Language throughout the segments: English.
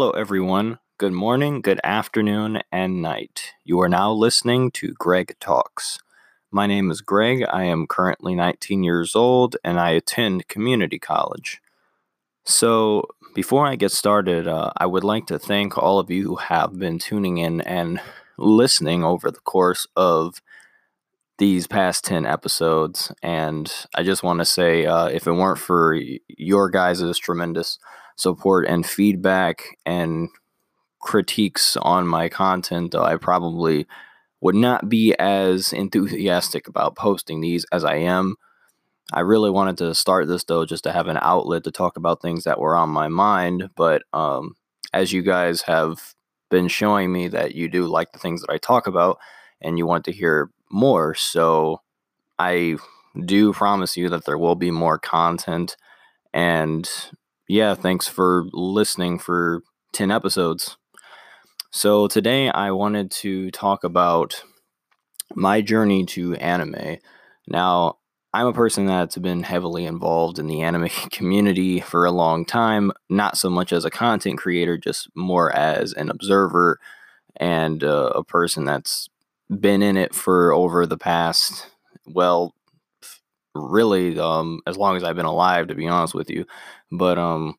Hello, everyone. Good morning, good afternoon, and night. You are now listening to Greg Talks. My name is Greg. I am currently 19 years old and I attend community college. So, before I get started, uh, I would like to thank all of you who have been tuning in and listening over the course of these past 10 episodes. And I just want to say uh, if it weren't for your guys' tremendous support and feedback and critiques on my content, I probably would not be as enthusiastic about posting these as I am. I really wanted to start this though just to have an outlet to talk about things that were on my mind, but um, as you guys have been showing me that you do like the things that I talk about and you want to hear more, so I do promise you that there will be more content and yeah, thanks for listening for 10 episodes. So, today I wanted to talk about my journey to anime. Now, I'm a person that's been heavily involved in the anime community for a long time, not so much as a content creator, just more as an observer and uh, a person that's been in it for over the past, well, really um, as long as I've been alive, to be honest with you. But um,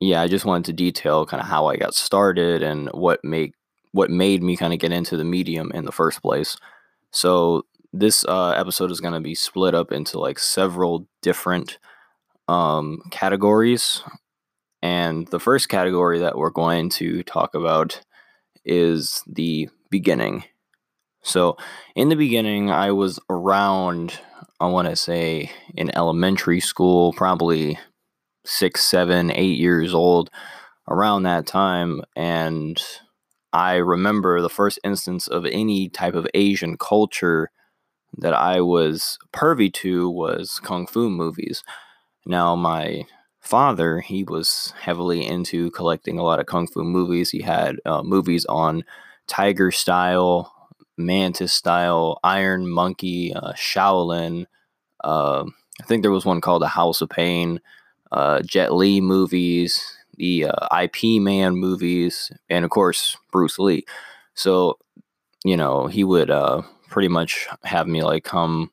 yeah, I just wanted to detail kind of how I got started and what made what made me kind of get into the medium in the first place. So this uh, episode is going to be split up into like several different um, categories, and the first category that we're going to talk about is the beginning. So in the beginning, I was around I want to say in elementary school, probably six, seven, eight years old, around that time. And I remember the first instance of any type of Asian culture that I was pervy to was kung fu movies. Now, my father, he was heavily into collecting a lot of kung fu movies. He had uh, movies on Tiger Style, Mantis Style, Iron Monkey, uh, Shaolin. Uh, I think there was one called The House of Pain, uh, Jet Li movies, the uh, IP Man movies, and of course Bruce Lee. So, you know, he would uh, pretty much have me like come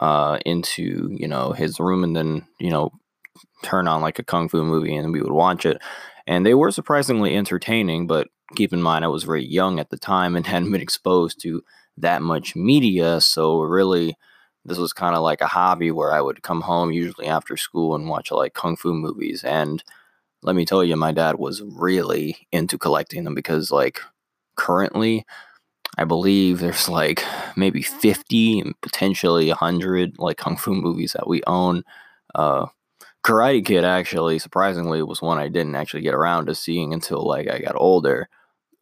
uh, into you know his room and then you know turn on like a kung fu movie and we would watch it. And they were surprisingly entertaining, but keep in mind I was very young at the time and hadn't been exposed to that much media. So really, this was kind of like a hobby where I would come home usually after school and watch like kung fu movies. And let me tell you, my dad was really into collecting them because like currently, I believe there's like maybe 50 and potentially 100 like kung fu movies that we own. Uh, Karate Kid actually, surprisingly, was one I didn't actually get around to seeing until like I got older.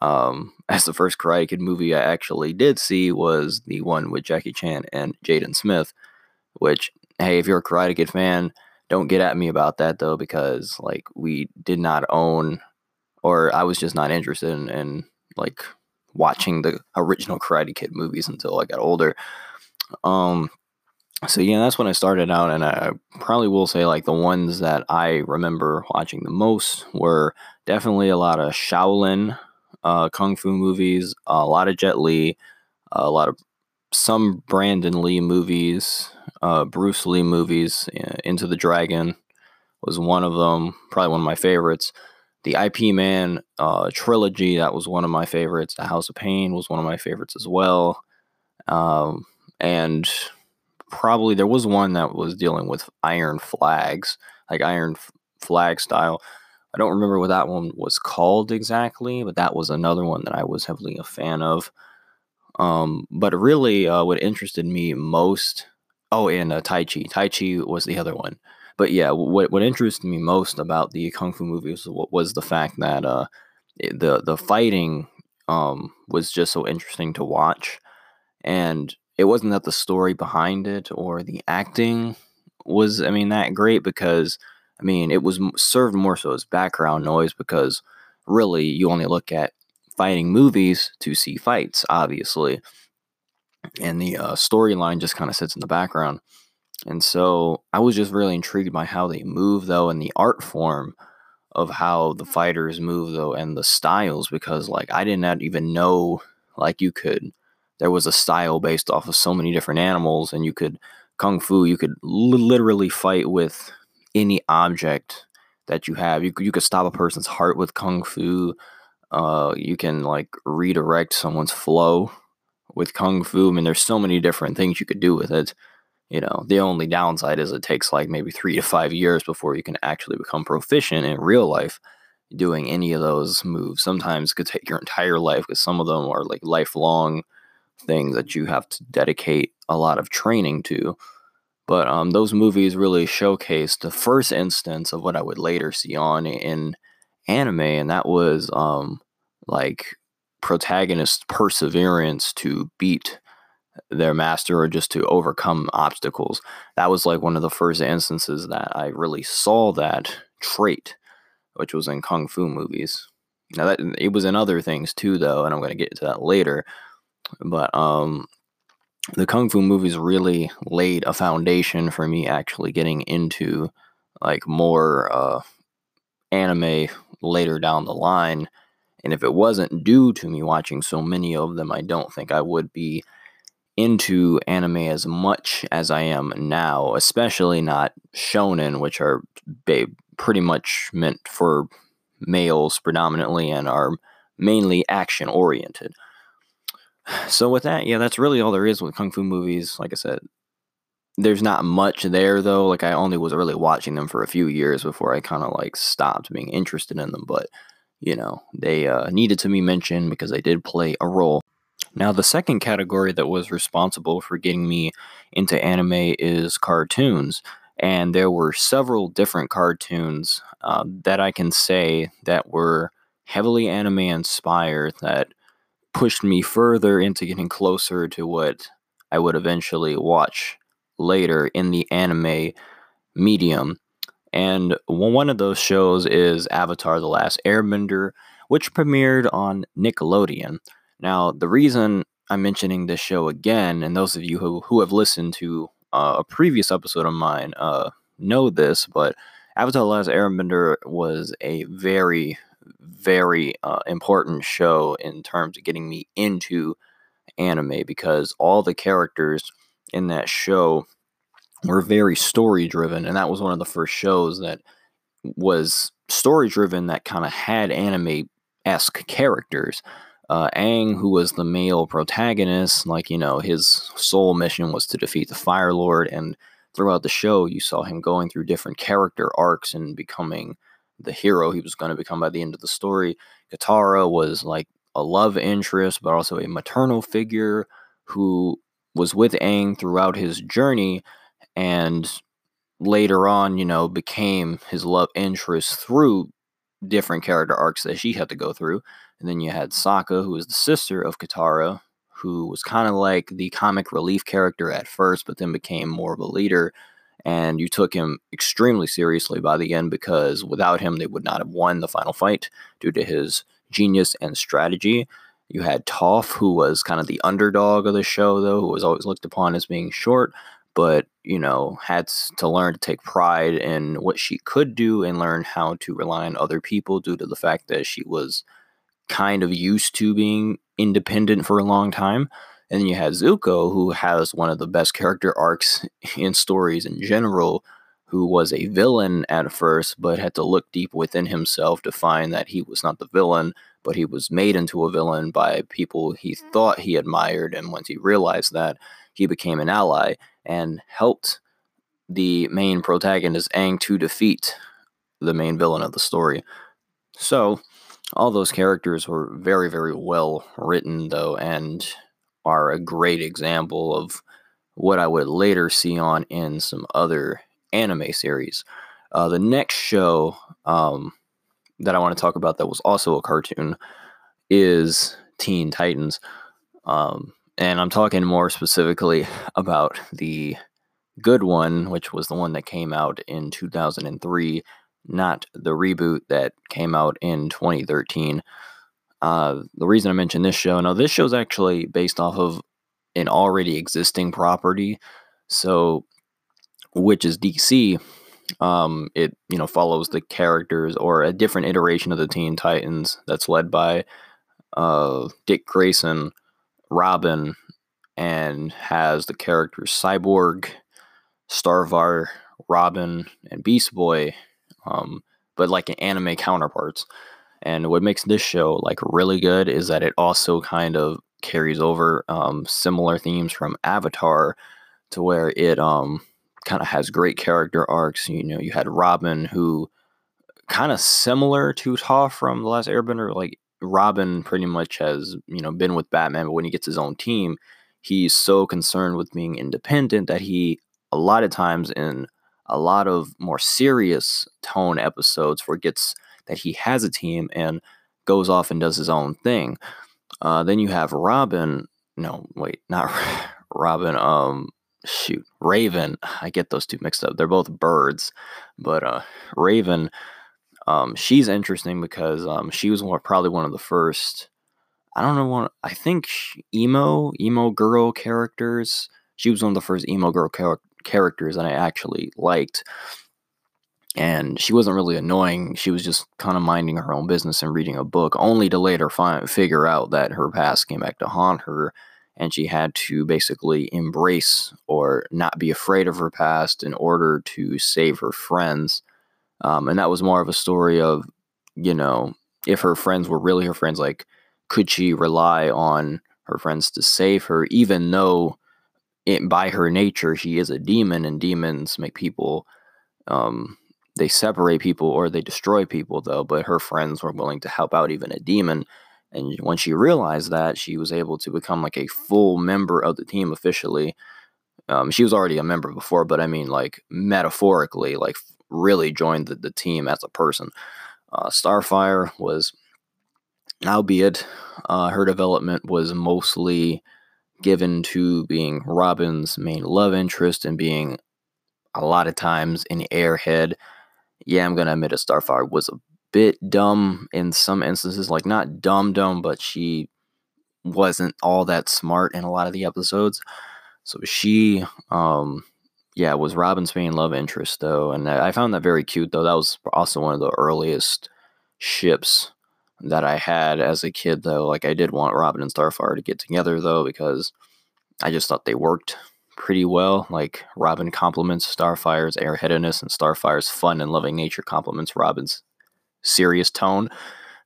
Um, as the first Karate Kid movie I actually did see was the one with Jackie Chan and Jaden Smith. Which, hey, if you're a Karate Kid fan, don't get at me about that though, because like we did not own, or I was just not interested in, in like watching the original Karate Kid movies until I got older. Um, so yeah, that's when I started out, and I probably will say like the ones that I remember watching the most were definitely a lot of Shaolin uh, kung fu movies, a lot of Jet Li, a lot of some Brandon Lee movies, uh, Bruce Lee movies. Enter the Dragon was one of them, probably one of my favorites. The IP Man uh, trilogy, that was one of my favorites. The House of Pain was one of my favorites as well. Um, and probably there was one that was dealing with iron flags, like iron f- flag style. I don't remember what that one was called exactly, but that was another one that I was heavily a fan of. Um, but really, uh, what interested me most, oh, and uh, Tai Chi. Tai Chi was the other one. But yeah, what what interested me most about the kung fu movies was, the fact that uh, the the fighting um, was just so interesting to watch, and it wasn't that the story behind it or the acting was, I mean, that great because I mean, it was served more so as background noise because really you only look at fighting movies to see fights, obviously. And the uh, storyline just kind of sits in the background. And so I was just really intrigued by how they move, though, and the art form of how the fighters move though and the styles because like I did not even know like you could there was a style based off of so many different animals and you could kung fu you could literally fight with any object that you have. You, you could stop a person's heart with kung fu uh, you can like redirect someone's flow with kung fu. I mean there's so many different things you could do with it. You know the only downside is it takes like maybe three to five years before you can actually become proficient in real life doing any of those moves. Sometimes it could take your entire life because some of them are like lifelong things that you have to dedicate a lot of training to but um, those movies really showcased the first instance of what i would later see on in anime and that was um, like protagonist perseverance to beat their master or just to overcome obstacles. That was like one of the first instances that I really saw that trait, which was in kung fu movies. Now that it was in other things too, though, and I'm going to get to that later. But um, the kung fu movies really laid a foundation for me actually getting into like more uh, anime later down the line. And if it wasn't due to me watching so many of them, I don't think I would be into anime as much as I am now, especially not shonen, which are pretty much meant for males predominantly and are mainly action oriented. So with that, yeah, that's really all there is with kung fu movies. Like I said, there's not much there though. Like I only was really watching them for a few years before I kind of like stopped being interested in them. But you know, they uh, needed to be mentioned because they did play a role. Now, the second category that was responsible for getting me into anime is cartoons. And there were several different cartoons uh, that I can say that were heavily anime inspired that pushed me further into getting closer to what I would eventually watch later in the anime medium. And one of those shows is Avatar The Last Airbender, which premiered on Nickelodeon. Now, the reason I'm mentioning this show again, and those of you who, who have listened to uh, a previous episode of mine uh, know this, but Avatar: The Last Airbender was a very, very uh, important show in terms of getting me into anime because all the characters in that show were very story driven, and that was one of the first shows that was story driven that kind of had anime esque characters uh, who was the male protagonist, like, you know, his sole mission was to defeat the Fire Lord. And throughout the show, you saw him going through different character arcs and becoming the hero he was going to become by the end of the story. Katara was like a love interest, but also a maternal figure who was with Aang throughout his journey and later on, you know, became his love interest through different character arcs that she had to go through. And then you had Sokka, who was the sister of Katara, who was kind of like the comic relief character at first, but then became more of a leader. And you took him extremely seriously by the end because without him, they would not have won the final fight due to his genius and strategy. You had Toph, who was kind of the underdog of the show, though, who was always looked upon as being short, but, you know, had to learn to take pride in what she could do and learn how to rely on other people due to the fact that she was kind of used to being independent for a long time. And then you had Zuko, who has one of the best character arcs in stories in general, who was a villain at first, but had to look deep within himself to find that he was not the villain, but he was made into a villain by people he thought he admired. And once he realized that, he became an ally and helped the main protagonist, Aang, to defeat the main villain of the story. So, all those characters were very, very well written, though, and are a great example of what I would later see on in some other anime series. Uh, the next show um, that I want to talk about that was also a cartoon is Teen Titans. Um, and I'm talking more specifically about the good one, which was the one that came out in 2003 not the reboot that came out in 2013. Uh, the reason I mention this show, now this show is actually based off of an already existing property, so which is DC, Um, it you know follows the characters or a different iteration of the Teen Titans that's led by uh, Dick Grayson, Robin, and has the characters Cyborg, Starfire, Robin, and Beast Boy, um, but like an anime counterparts. And what makes this show like really good is that it also kind of carries over um, similar themes from Avatar to where it um, kind of has great character arcs. You know, you had Robin who kind of similar to Toph from The Last Airbender. Like Robin pretty much has, you know, been with Batman, but when he gets his own team, he's so concerned with being independent that he a lot of times in a lot of more serious tone episodes forgets that he has a team and goes off and does his own thing. Uh, then you have Robin. No, wait, not Robin. Um, shoot, Raven. I get those two mixed up. They're both birds, but uh, Raven. Um, she's interesting because um, she was one, probably one of the first. I don't know what I think emo emo girl characters. She was one of the first emo girl char- characters that I actually liked. And she wasn't really annoying. She was just kind of minding her own business and reading a book, only to later find, figure out that her past came back to haunt her and she had to basically embrace or not be afraid of her past in order to save her friends. Um, and that was more of a story of, you know, if her friends were really her friends, like, could she rely on her friends to save her, even though it, by her nature she is a demon and demons make people, um, they separate people or they destroy people, though, but her friends were willing to help out even a demon. And when she realized that, she was able to become like a full member of the team officially. Um, she was already a member before, but I mean, like metaphorically, like really joined the, the team as a person. Uh, Starfire was, albeit uh, her development was mostly given to being Robin's main love interest and being a lot of times an airhead. Yeah, I'm gonna admit a Starfire was a bit dumb in some instances, like not dumb dumb, but she wasn't all that smart in a lot of the episodes. So she, um, yeah, was Robin's main love interest though, and I found that very cute though. That was also one of the earliest ships that I had as a kid though. Like I did want Robin and Starfire to get together though because I just thought they worked pretty well. Like Robin compliments Starfire's airheadedness, and Starfire's fun and loving nature compliments Robin's serious tone.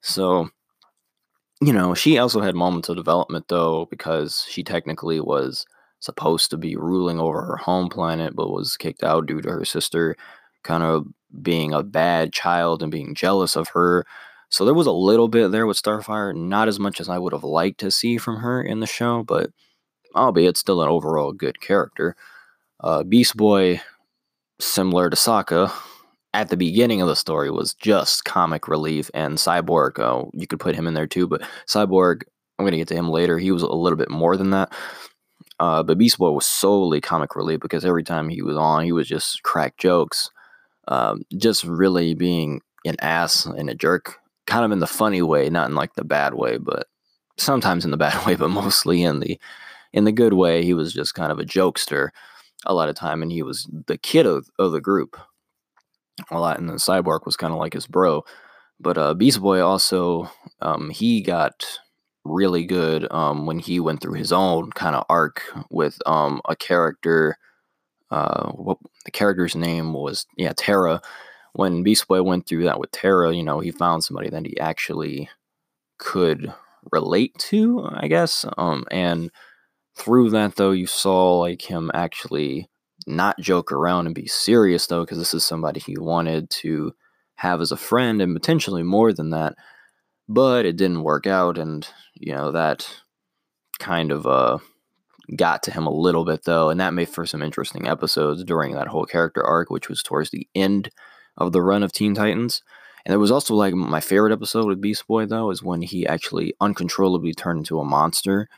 So, you know, she also had moments of development though, because she technically was supposed to be ruling over her home planet, but was kicked out due to her sister kind of being a bad child and being jealous of her. So there was a little bit there with Starfire, not as much as I would have liked to see from her in the show, but albeit still an overall good character. Uh, Beast Boy, similar to Sokka, at the beginning of the story was just comic relief and Cyborg. Oh, you could put him in there too, but Cyborg, I'm gonna get to him later. He was a little bit more than that. Uh, but Beast Boy was solely comic relief because every time he was on, he was just crack jokes, um, just really being an ass and a jerk, kind of in the funny way, not in like the bad way, but sometimes in the bad way, but mostly in the in the good way. He was just kind of a jokester a lot of time, and he was the kid of, of the group a lot, and then Cyborg was kind of like his bro. But uh, Beast Boy also, um, he got really good um, when he went through his own kind of arc with um, a character. Uh, what the character's name was? Yeah, Terra. When Beast Boy went through that with Terra, you know, he found somebody that he actually could relate to, I guess. Um, and through that, though, you saw like him actually not joke around and be serious though, because this is somebody he wanted to have as a friend and potentially more than that. But it didn't work out, and you know that kind of uh got to him a little bit though, and that made for some interesting episodes during that whole character arc, which was towards the end of the run of Teen Titans. And there was also like my favorite episode with Beast Boy though is when he actually uncontrollably turned into a monster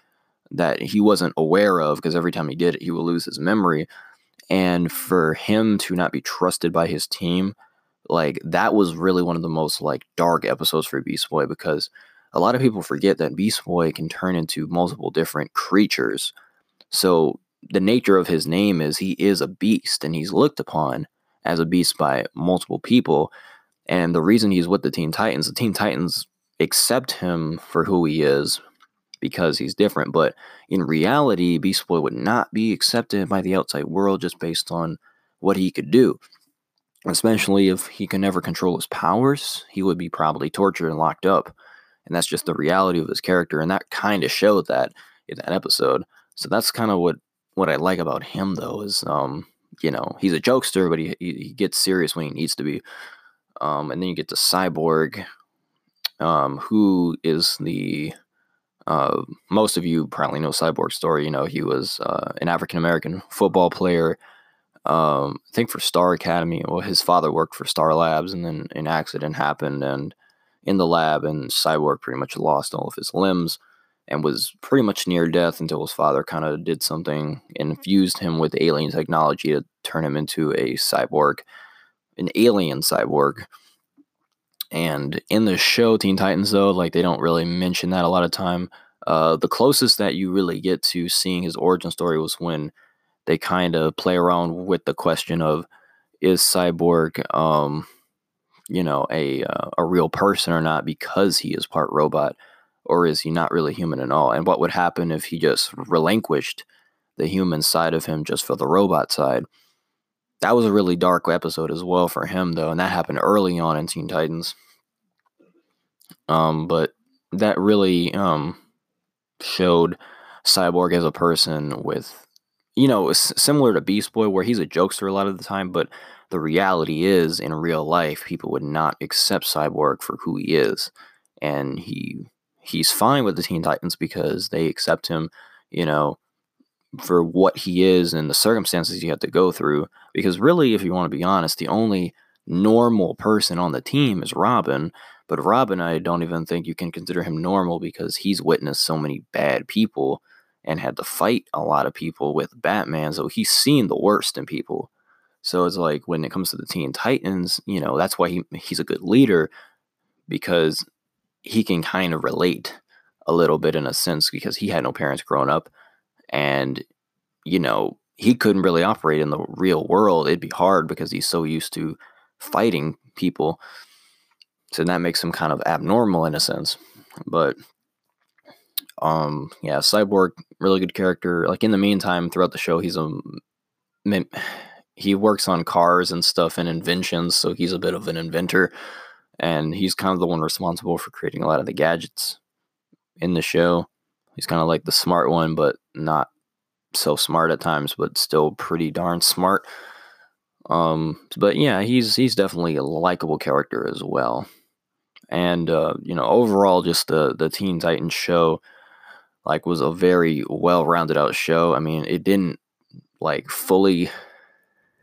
that he wasn't aware of because every time he did it, he would lose his memory and for him to not be trusted by his team like that was really one of the most like dark episodes for beast boy because a lot of people forget that beast boy can turn into multiple different creatures so the nature of his name is he is a beast and he's looked upon as a beast by multiple people. And the reason he's with the Teen Titans, the Teen Titans accept him for who he is because he's different. But in reality, Beast Boy would not be accepted by the outside world just based on what he could do. Especially if he can never control his powers, he would be probably tortured and locked up. And that's just the reality of his character. And that kind of showed that in that episode. So that's kind of what what I like about him though is um you know he's a jokester but he he gets serious when he needs to be. Um, and then you get to Cyborg, um, who is the uh, most of you probably know Cyborg's story. You know, he was uh, an African American football player. Um, I think for Star Academy. Well, his father worked for Star Labs, and then an accident happened, and in the lab, and Cyborg pretty much lost all of his limbs and was pretty much near death until his father kind of did something, and infused him with alien technology to turn him into a cyborg, an alien cyborg. And in the show Teen Titans, though, like they don't really mention that a lot of time. Uh, the closest that you really get to seeing his origin story was when they kind of play around with the question of is Cyborg, um, you know, a uh, a real person or not because he is part robot, or is he not really human at all? And what would happen if he just relinquished the human side of him just for the robot side? That was a really dark episode as well for him, though, and that happened early on in Teen Titans. Um, but that really um, showed Cyborg as a person with, you know, similar to Beast Boy, where he's a jokester a lot of the time, but the reality is, in real life, people would not accept Cyborg for who he is, and he he's fine with the Teen Titans because they accept him, you know, for what he is and the circumstances you had to go through. Because really, if you want to be honest, the only normal person on the team is Robin. But Robin, I don't even think you can consider him normal because he's witnessed so many bad people and had to fight a lot of people with Batman. So he's seen the worst in people. So it's like when it comes to the Teen Titans, you know, that's why he, he's a good leader because he can kind of relate a little bit in a sense because he had no parents growing up and you know he couldn't really operate in the real world it'd be hard because he's so used to fighting people so that makes him kind of abnormal in a sense but um yeah cyborg really good character like in the meantime throughout the show he's a he works on cars and stuff and inventions so he's a bit of an inventor and he's kind of the one responsible for creating a lot of the gadgets in the show. He's kind of like the smart one, but not so smart at times, but still pretty darn smart. Um, but yeah, he's he's definitely a likable character as well. And uh, you know, overall, just the the Teen Titans show like was a very well rounded out show. I mean, it didn't like fully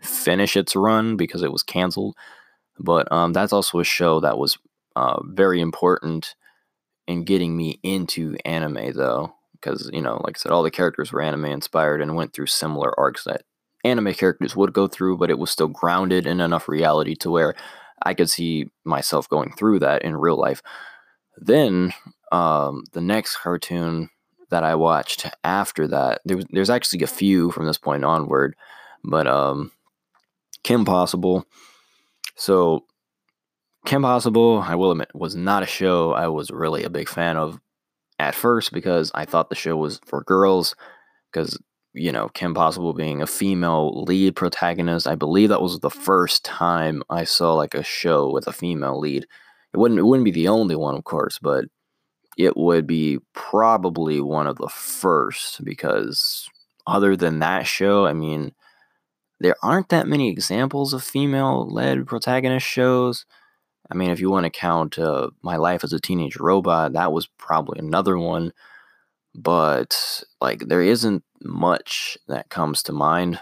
finish its run because it was canceled but um, that's also a show that was uh, very important in getting me into anime, though, because you know, like I said, all the characters were anime inspired and went through similar arcs that anime characters would go through, but it was still grounded in enough reality to where I could see myself going through that in real life. Then um, the next cartoon that I watched after that, there was, there's actually a few from this point onward, but um, Kim Possible so, Kim Possible, I will admit, was not a show I was really a big fan of at first because I thought the show was for girls. Because, you know, Kim Possible being a female lead protagonist, I believe that was the first time I saw like a show with a female lead. It wouldn't it wouldn't be the only one, of course, but it would be probably one of the first because other than that show, I mean, there aren't that many examples of female led protagonist shows. I mean, if you want to count uh, My Life as a Teenage Robot, that was probably another one. But, like, there isn't much that comes to mind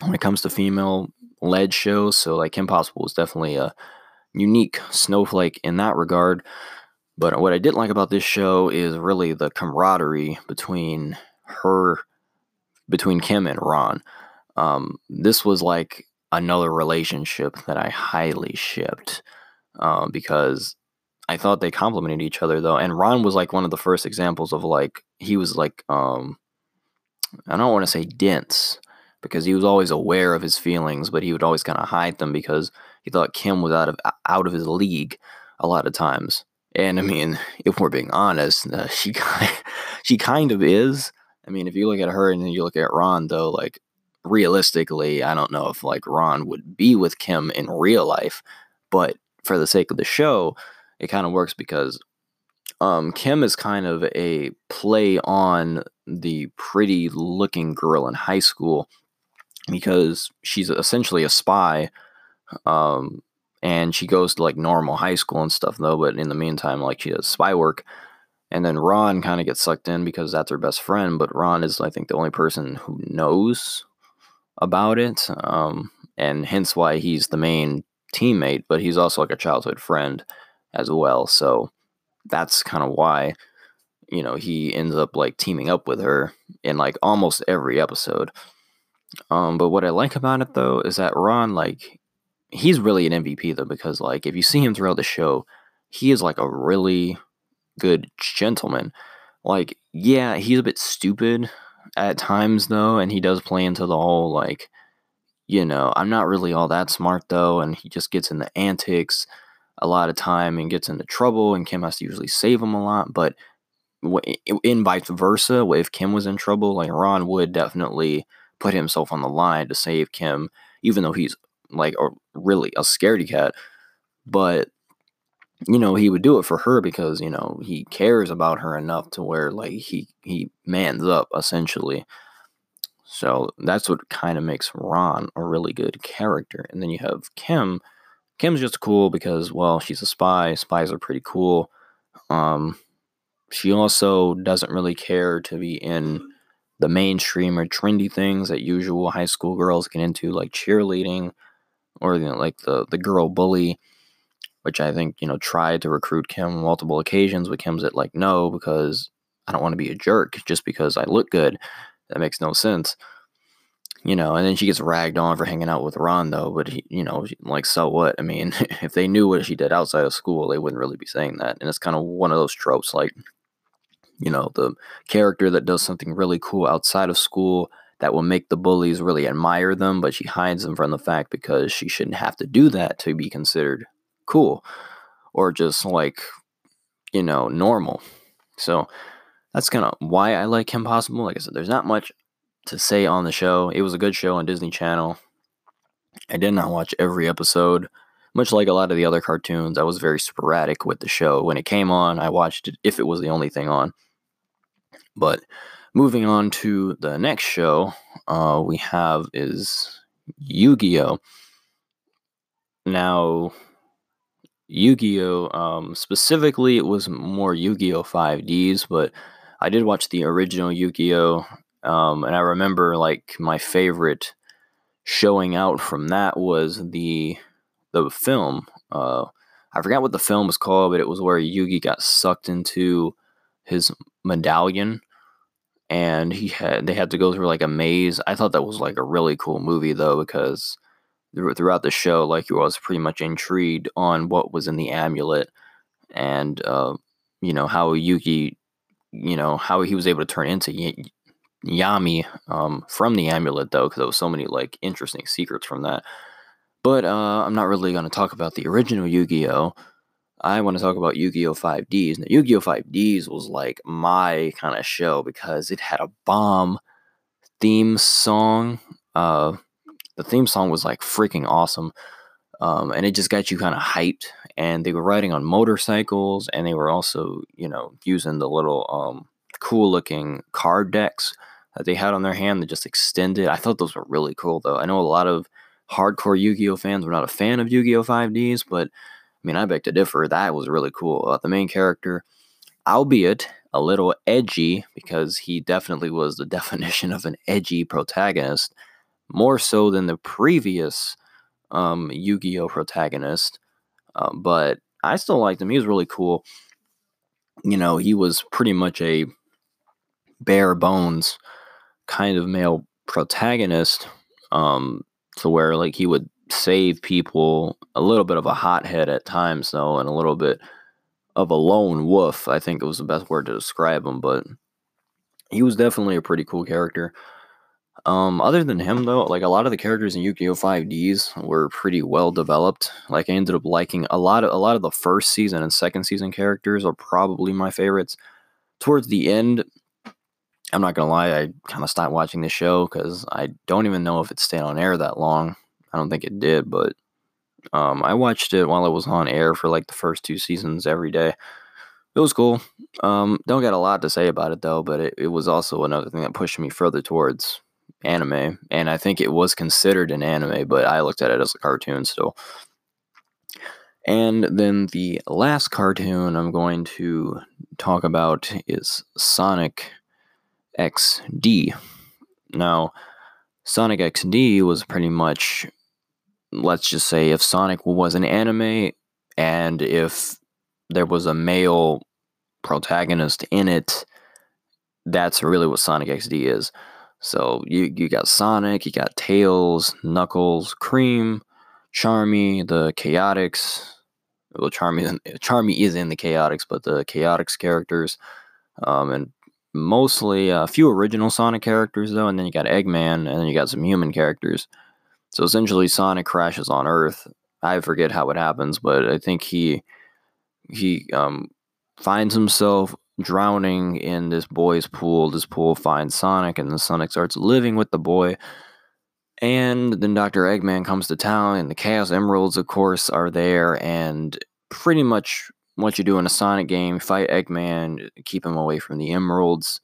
when it comes to female led shows. So, like, Kim Possible is definitely a unique snowflake in that regard. But what I did like about this show is really the camaraderie between her, between Kim and Ron. Um, this was like another relationship that I highly shipped um, because I thought they complemented each other though. And Ron was like one of the first examples of like he was like um, I don't want to say dense, because he was always aware of his feelings, but he would always kind of hide them because he thought Kim was out of out of his league a lot of times. And I mean, if we're being honest, uh, she kind she kind of is. I mean, if you look at her and then you look at Ron, though, like realistically, I don't know if like Ron would be with Kim in real life, but for the sake of the show, it kind of works because um, Kim is kind of a play on the pretty looking girl in high school because she's essentially a spy. Um, and she goes to like normal high school and stuff though, but in the meantime, like she does spy work. And then Ron kind of gets sucked in because that's her best friend, but Ron is, I think, the only person who knows about it. Um, and hence why he's the main teammate, but he's also like a childhood friend as well. So that's kind of why, you know, he ends up like teaming up with her in like almost every episode. Um, but what I like about it though is that Ron, like, he's really an MVP though, because like if you see him throughout the show, he is like a really good gentleman. Like, yeah, he's a bit stupid at times though, and he does play into the whole like, you know, I'm not really all that smart though, and he just gets into antics a lot of time and gets into trouble, and Kim has to usually save him a lot. But in vice versa, if Kim was in trouble, like Ron would definitely put himself on the line to save Kim, even though he's like a, really a scaredy cat. But you know, he would do it for her because, you know, he cares about her enough to where like he he mans up essentially. So that's what kind of makes Ron a really good character. And then you have Kim. Kim's just cool because, well, she's a spy. Spies are pretty cool. Um, she also doesn't really care to be in the mainstream or trendy things that usual high school girls get into, like cheerleading or you know, like the the girl bully which I think, you know, tried to recruit Kim multiple occasions, but Kim's at like, no, because I don't want to be a jerk just because I look good. That makes no sense. You know, and then she gets ragged on for hanging out with Ron, though. But, he, you know, like, so what? I mean, if they knew what she did outside of school, they wouldn't really be saying that. And it's kind of one of those tropes, like, you know, the character that does something really cool outside of school that will make the bullies really admire them, but she hides them from the fact because she shouldn't have to do that to be considered cool or just like, you know, normal. So that's kind of why I like Kim Possible. Like I said, there's not much to say on the show. It was a good show on Disney Channel. I did not watch every episode. Much like a lot of the other cartoons, I was very sporadic with the show. When it came on, I watched it if it was the only thing on. But moving on to the next show, uh, we have is Yu Gi Oh! Now, Yu-Gi-Oh! Um, specifically, it was more Yu-Gi-Oh! 5Ds, but I did watch the original Yu-Gi-Oh! Um, and I remember like my favorite showing out from that was the the film. Uh, I forgot what the film was called, but it was where Yugi got sucked into his medallion, and he had they had to go through like a maze. I thought that was like a really cool movie though because throughout the show, like he was pretty much intrigued on what was in the amulet, and uh, you know how Yugi, you know how he was able to turn into y- Yami um, from the amulet, though, because there was so many like interesting secrets from that. But uh, I'm not really going to talk about the original Yu-Gi-Oh. I want to talk about Yu-Gi-Oh 5Ds. Now, Yu-Gi-Oh 5Ds was like my kind of show because it had a bomb theme song. Uh, the theme song was like freaking awesome. Um, and it just got you kind of hyped. And they were riding on motorcycles, and they were also, you know, using the little um, cool looking card decks that they had on their hand that just extended. I thought those were really cool, though. I know a lot of hardcore Yu Gi Oh fans were not a fan of Yu Gi Oh 5Ds, but I mean, I beg to differ. That was really cool. Uh, the main character, albeit a little edgy, because he definitely was the definition of an edgy protagonist more so than the previous um, Yu Gi Oh protagonist. Uh, but I still liked him. He was really cool. You know, he was pretty much a bare bones kind of male protagonist um, to where, like, he would save people, a little bit of a hothead at times, though, and a little bit of a lone wolf. I think it was the best word to describe him, but he was definitely a pretty cool character. Um, other than him though, like a lot of the characters in Yu-Gi-Oh! 5Ds were pretty well developed. Like I ended up liking a lot of a lot of the first season and second season characters are probably my favorites. Towards the end, I'm not gonna lie, I kind of stopped watching the show because I don't even know if it stayed on air that long. I don't think it did, but um, I watched it while it was on air for like the first two seasons every day. It was cool. Um, don't got a lot to say about it though, but it, it was also another thing that pushed me further towards anime. And I think it was considered an anime, but I looked at it as a cartoon still. And then the last cartoon I'm going to talk about is Sonic XD. Now, Sonic XD was pretty much, let's just say, if Sonic was an anime and if there was a male protagonist in it, that's really what Sonic XD is. So you you got Sonic, you got Tails, Knuckles, Cream, Charmy, the Chaotix. Well, Charmy Charmy is in the Chaotix, but the Chaotix characters, um, and mostly a few original Sonic characters though, and then you got Eggman, and then you got some human characters. So essentially, Sonic crashes on Earth. I forget how it happens, but I think he he um, finds himself drowning in this boy's pool. This pool finds Sonic, and then Sonic starts living with the boy. And then Dr. Eggman comes to town, and the Chaos Emeralds, of course, are there. And pretty much what you do in a Sonic game fight Eggman, keep him away from the Emeralds.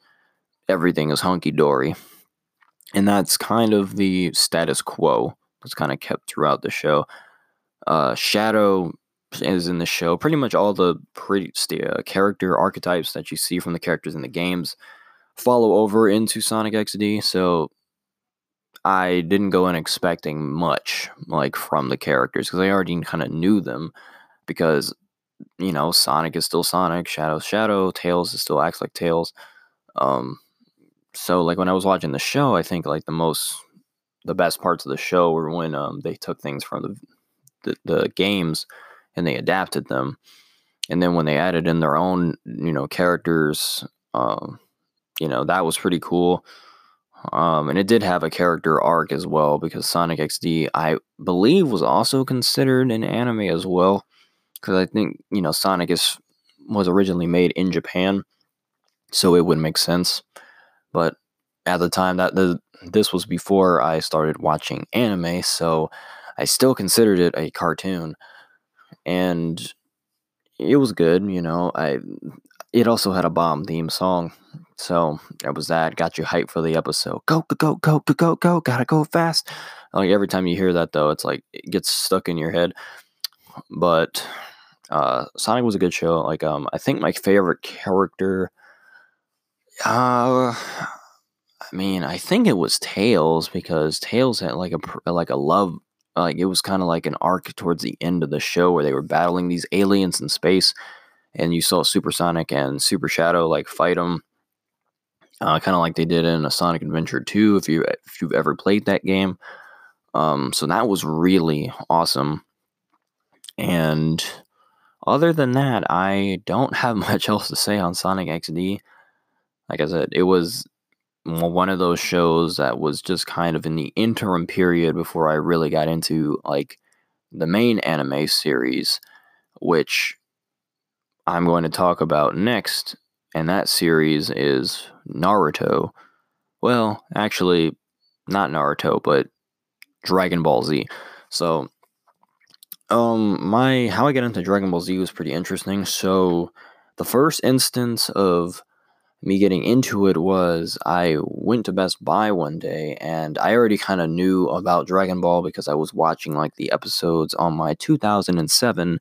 Everything is hunky dory. And that's kind of the status quo that's kind of kept throughout the show. Uh, Shadow is in the show. Pretty much all the pretty uh, character archetypes that you see from the characters in the games follow over into Sonic XD. So I didn't go in expecting much like from the characters because I already kind of knew them because you know Sonic is still Sonic, Shadow's Shadow, Tails is still acts like Tails. Um, so like when I was watching the show, I think like the most the best parts of the show were when um they took things from the the, the games and they adapted them. And then when they added in their own, you know, characters, um, you know, that was pretty cool. Um, and it did have a character arc as well because Sonic XD, I believe, was also considered an anime as well. Because I think you know Sonic is was originally made in Japan, so it would make sense. But at the time that the this was before I started watching anime, so I still considered it a cartoon and it was good. You know, I it also had a bomb theme song, so that was that. Got you hyped for the episode. Go go go go go go go. Gotta go fast. Like every time you hear that though, it's like it gets stuck in your head. But uh, Sonic was a good show. Like um, I think my favorite character. Uh, I mean, I think it was Tails because Tails had like a like a love like it was kind of like an arc towards the end of the show where they were battling these aliens in space, and you saw Supersonic and Super Shadow like fight them, uh, kind of like they did in a Sonic Adventure 2. If you if you've ever played that game, um, so that was really awesome. And other than that, I don't have much else to say on Sonic XD. Like I said, it was one of those shows that was just kind of in the interim period before I really got into like the main anime series, which I'm going to talk about next. And that series is Naruto. Well, actually, not Naruto, but Dragon Ball Z. So, um, my how I got into Dragon Ball Z was pretty interesting. So, the first instance of me getting into it was I went to Best Buy one day and I already kind of knew about Dragon Ball because I was watching like the episodes on my 2007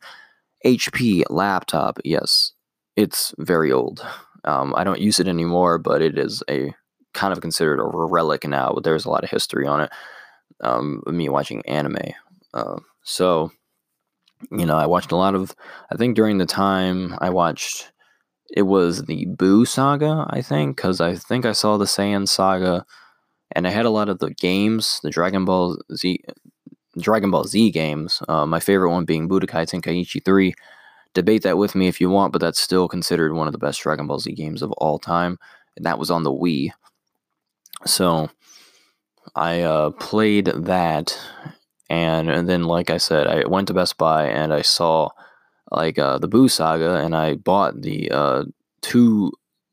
HP laptop. Yes, it's very old. Um, I don't use it anymore, but it is a kind of considered a relic now. But there's a lot of history on it. Um, me watching anime. Uh, so, you know, I watched a lot of, I think during the time I watched it was the Boo saga, I think, because I think I saw the Saiyan saga, and I had a lot of the games, the Dragon Ball Z, Dragon Ball Z games. Uh, my favorite one being Budokai Tenkaichi 3. Debate that with me if you want, but that's still considered one of the best Dragon Ball Z games of all time, and that was on the Wii. So, I uh, played that, and, and then like I said, I went to Best Buy and I saw like uh, the Boo Saga, and I bought the uh, two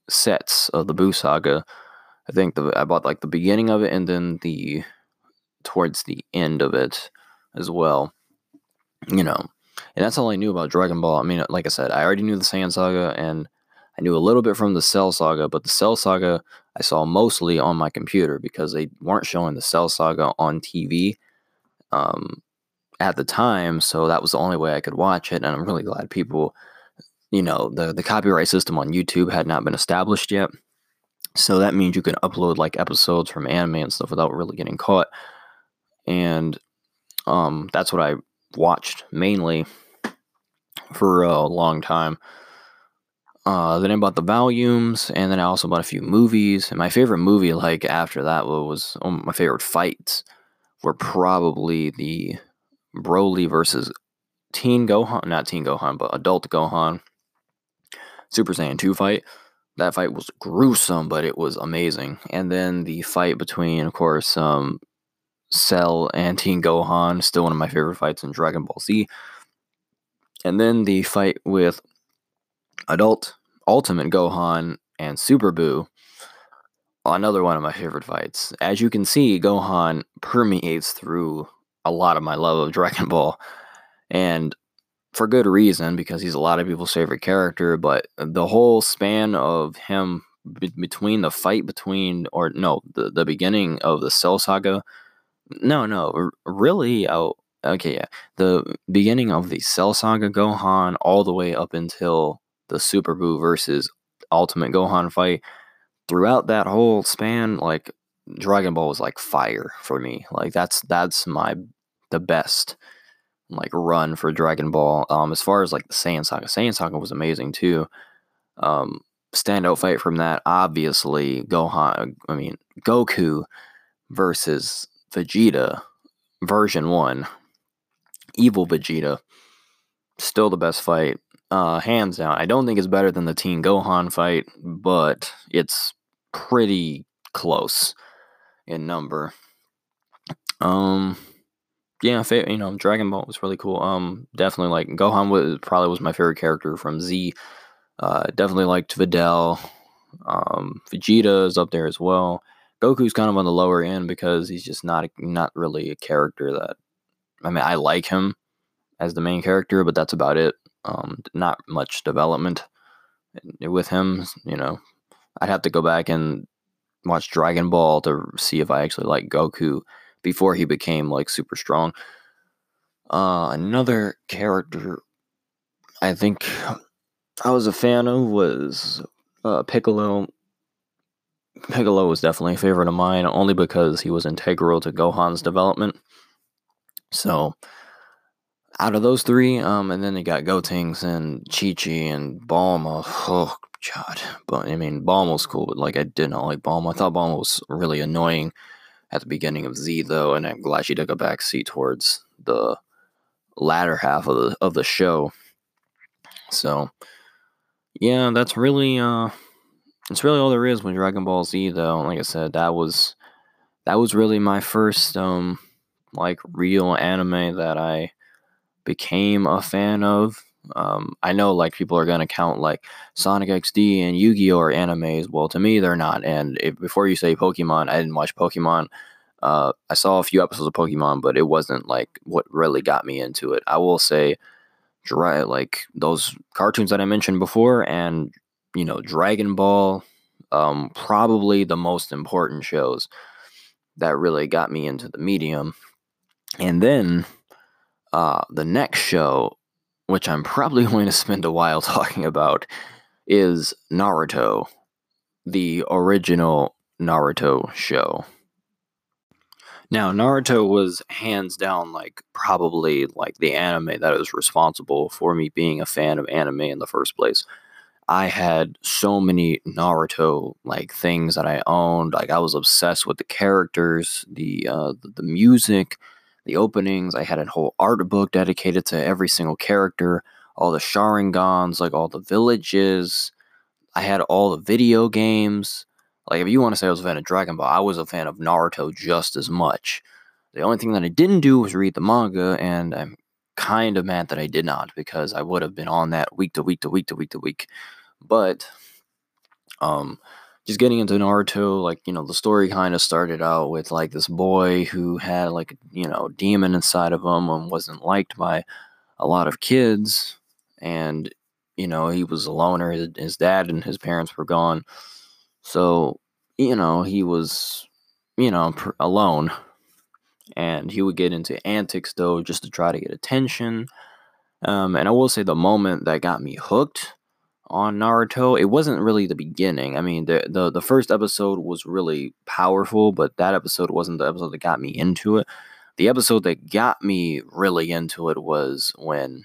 sets of the Boo Saga. I think the I bought like the beginning of it and then the towards the end of it as well. You know, and that's all I knew about Dragon Ball. I mean, like I said, I already knew the Saiyan Saga and I knew a little bit from the Cell Saga, but the Cell Saga I saw mostly on my computer because they weren't showing the Cell Saga on TV um, at the time. So that was the only way I could watch it. And I'm really glad people, you know, the, the copyright system on YouTube had not been established yet. So that means you can upload like episodes from anime and stuff without really getting caught. And um, that's what I watched mainly for a long time. Uh, then I bought the volumes, and then I also bought a few movies. And my favorite movie, like after that, was um, my favorite fights were probably the Broly versus Teen Gohan, not Teen Gohan, but Adult Gohan Super Saiyan 2 fight. That fight was gruesome, but it was amazing. And then the fight between, of course, um, Cell and Teen Gohan, still one of my favorite fights in Dragon Ball Z. And then the fight with Adult Ultimate Gohan and Super Boo, another one of my favorite fights. As you can see, Gohan permeates through a lot of my love of Dragon Ball, and for good reason because he's a lot of people's favorite character. But the whole span of him be- between the fight between, or no, the the beginning of the Cell Saga. No, no, really. Oh, okay, yeah. The beginning of the Cell Saga Gohan all the way up until the Super Boo versus Ultimate Gohan fight. Throughout that whole span, like Dragon Ball was like fire for me. Like that's that's my the best like run for Dragon Ball. Um, as far as like the Saiyan Saga, Saiyan Saga was amazing too. Um, standout fight from that, obviously Gohan. I mean Goku versus Vegeta, version one. Evil Vegeta, still the best fight uh, hands down. I don't think it's better than the Teen Gohan fight, but it's pretty close in number. Um, yeah, you know, Dragon Ball was really cool. Um, definitely like Gohan was probably was my favorite character from Z. Uh, definitely liked Videl. Um, Vegeta is up there as well. Goku's kind of on the lower end because he's just not not really a character that. I mean, I like him as the main character, but that's about it. Um, not much development with him. You know, I'd have to go back and watch Dragon Ball to see if I actually like Goku before he became like super strong. Uh, another character I think I was a fan of was uh, Piccolo. Piccolo was definitely a favorite of mine, only because he was integral to Gohan's development. So out of those three, um, and then you got Gotenks and Chi Chi and Bulma. Oh god, but I mean Bulma was cool, but like I did not like Bulma. I thought Bulma was really annoying at the beginning of Z though, and I'm glad she took a back seat towards the latter half of the of the show. So yeah, that's really uh that's really all there is with Dragon Ball Z though. Like I said, that was that was really my first um like real anime that I became a fan of. Um, I know like people are gonna count like Sonic XD and Yu Gi Oh are animes. Well, to me they're not. And if, before you say Pokemon, I didn't watch Pokemon. Uh, I saw a few episodes of Pokemon, but it wasn't like what really got me into it. I will say, dry like those cartoons that I mentioned before, and you know Dragon Ball, um, probably the most important shows that really got me into the medium. And then uh, the next show, which I'm probably going to spend a while talking about, is Naruto, the original Naruto show. Now, Naruto was hands down like probably like the anime that was responsible for me being a fan of anime in the first place. I had so many Naruto like things that I owned. Like I was obsessed with the characters, the uh, the music, the openings. I had a whole art book dedicated to every single character, all the Sharingans, like all the villages. I had all the video games. Like if you want to say I was a fan of Dragon Ball, I was a fan of Naruto just as much. The only thing that I didn't do was read the manga, and I'm kind of mad that I did not because I would have been on that week to week to week to week to week. But um just getting into Naruto, like, you know, the story kind of started out with like this boy who had like, you know, demon inside of him and wasn't liked by a lot of kids. And, you know, he was a loner. His, his dad and his parents were gone. So, you know, he was, you know, pr- alone. And he would get into antics though just to try to get attention. Um, and I will say the moment that got me hooked on Naruto, it wasn't really the beginning. I mean, the, the the first episode was really powerful, but that episode wasn't the episode that got me into it. The episode that got me really into it was when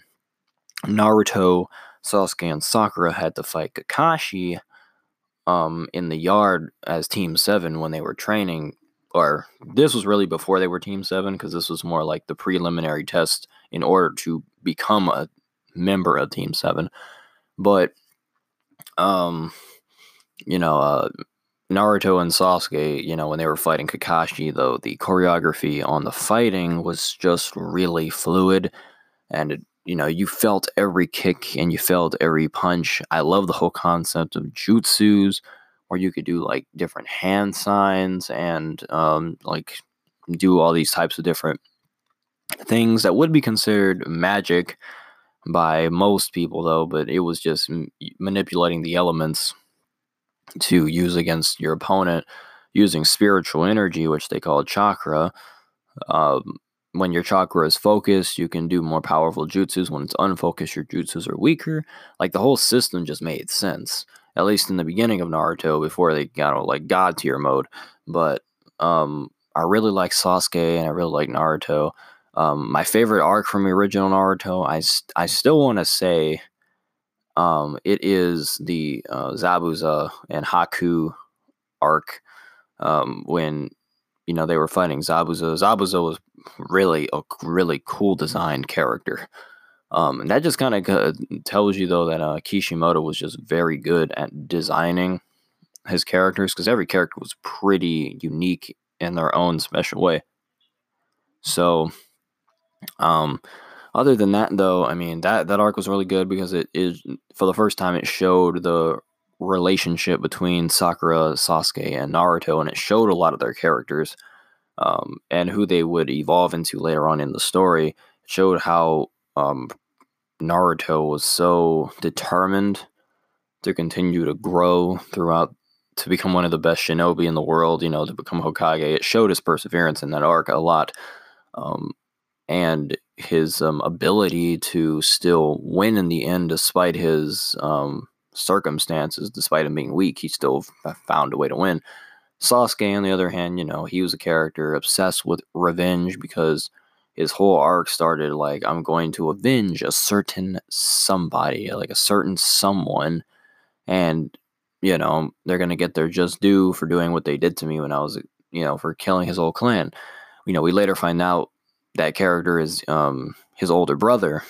Naruto, Sasuke, and Sakura had to fight Kakashi um, in the yard as Team Seven when they were training. Or this was really before they were Team Seven because this was more like the preliminary test in order to become a member of Team Seven. But um, you know, uh, Naruto and Sasuke, you know, when they were fighting Kakashi, though, the choreography on the fighting was just really fluid. And, it, you know, you felt every kick and you felt every punch. I love the whole concept of jutsus where you could do like different hand signs and um, like do all these types of different things that would be considered magic by most people though but it was just m- manipulating the elements to use against your opponent using spiritual energy which they call chakra. Um, when your chakra is focused you can do more powerful jutsus. When it's unfocused your jutsus are weaker. Like the whole system just made sense at least in the beginning of naruto before they got like god tier mode. But um, i really like sasuke and i really like naruto um, my favorite arc from the original Naruto, I, I still want to say um, it is the uh, Zabuza and Haku arc um, when you know they were fighting Zabuza. Zabuza was really a really cool designed character. Um, and that just kind of tells you though that uh, Kishimoto was just very good at designing his characters because every character was pretty unique in their own special way. So um, other than that, though, I mean that that arc was really good because it is for the first time it showed the relationship between Sakura, Sasuke, and Naruto, and it showed a lot of their characters um, and who they would evolve into later on in the story. It showed how um, Naruto was so determined to continue to grow throughout to become one of the best shinobi in the world. You know, to become Hokage. It showed his perseverance in that arc a lot. Um, and his um, ability to still win in the end despite his um, circumstances, despite him being weak, he still f- found a way to win. Sasuke, on the other hand, you know, he was a character obsessed with revenge because his whole arc started like, I'm going to avenge a certain somebody, like a certain someone, and, you know, they're going to get their just due for doing what they did to me when I was, you know, for killing his whole clan. You know, we later find out that character is um, his older brother.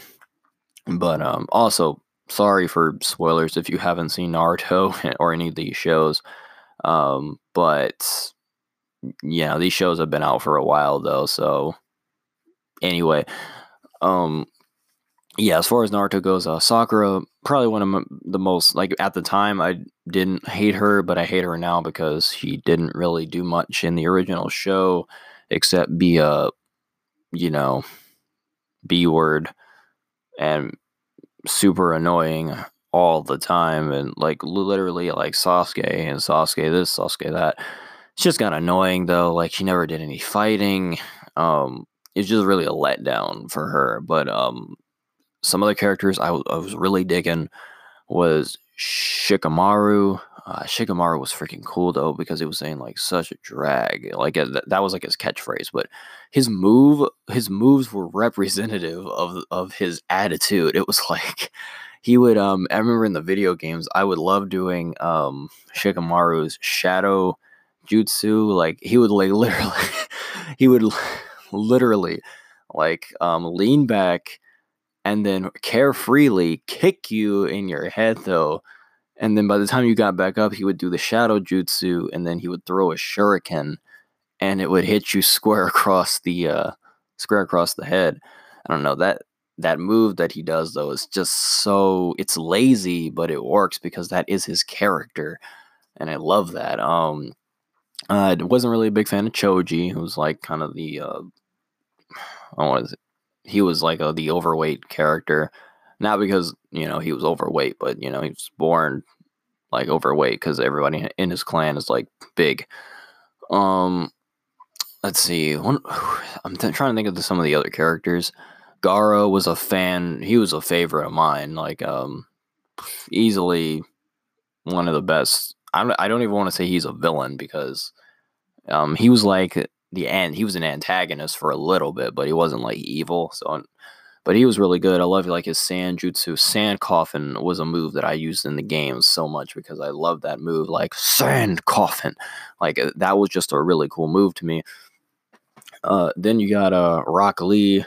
But um, also, sorry for spoilers if you haven't seen Naruto or any of these shows. Um, but yeah, these shows have been out for a while though. So anyway, um, yeah, as far as Naruto goes, uh, Sakura probably one of the most like at the time I didn't hate her, but I hate her now because she didn't really do much in the original show except be a you know, B word and super annoying all the time and like literally like Sasuke and Sasuke this, Sasuke that. It's just got annoying though. Like she never did any fighting. Um, it's just really a letdown for her. But um, some of the characters I, w- I was really digging was Shikamaru. Uh, Shikamaru was freaking cool though because he was saying like such a drag. Like uh, that was like his catchphrase, but his move, his moves were representative of of his attitude. It was like he would. Um, I remember in the video games, I would love doing um Shikamaru's shadow jutsu. Like he would like literally, he would literally like um lean back and then carefreely kick you in your head though And then by the time you got back up, he would do the shadow jutsu, and then he would throw a shuriken, and it would hit you square across the uh, square across the head. I don't know that that move that he does though is just so it's lazy, but it works because that is his character, and I love that. Um, I wasn't really a big fan of Choji, who's like kind of the uh, I want. He was like a, the overweight character, not because you know he was overweight, but you know he was born like overweight because everybody in his clan is like big. Um, let's see. One, I'm th- trying to think of some of the other characters. Gaara was a fan. He was a favorite of mine. Like, um, easily one of the best. I don't, I don't even want to say he's a villain because, um, he was like the end. He was an antagonist for a little bit, but he wasn't like evil. So, but he was really good. I love like his sand jutsu. Sand coffin was a move that I used in the game so much because I love that move. Like sand coffin, like uh, that was just a really cool move to me. Uh, then you got uh Rock Lee.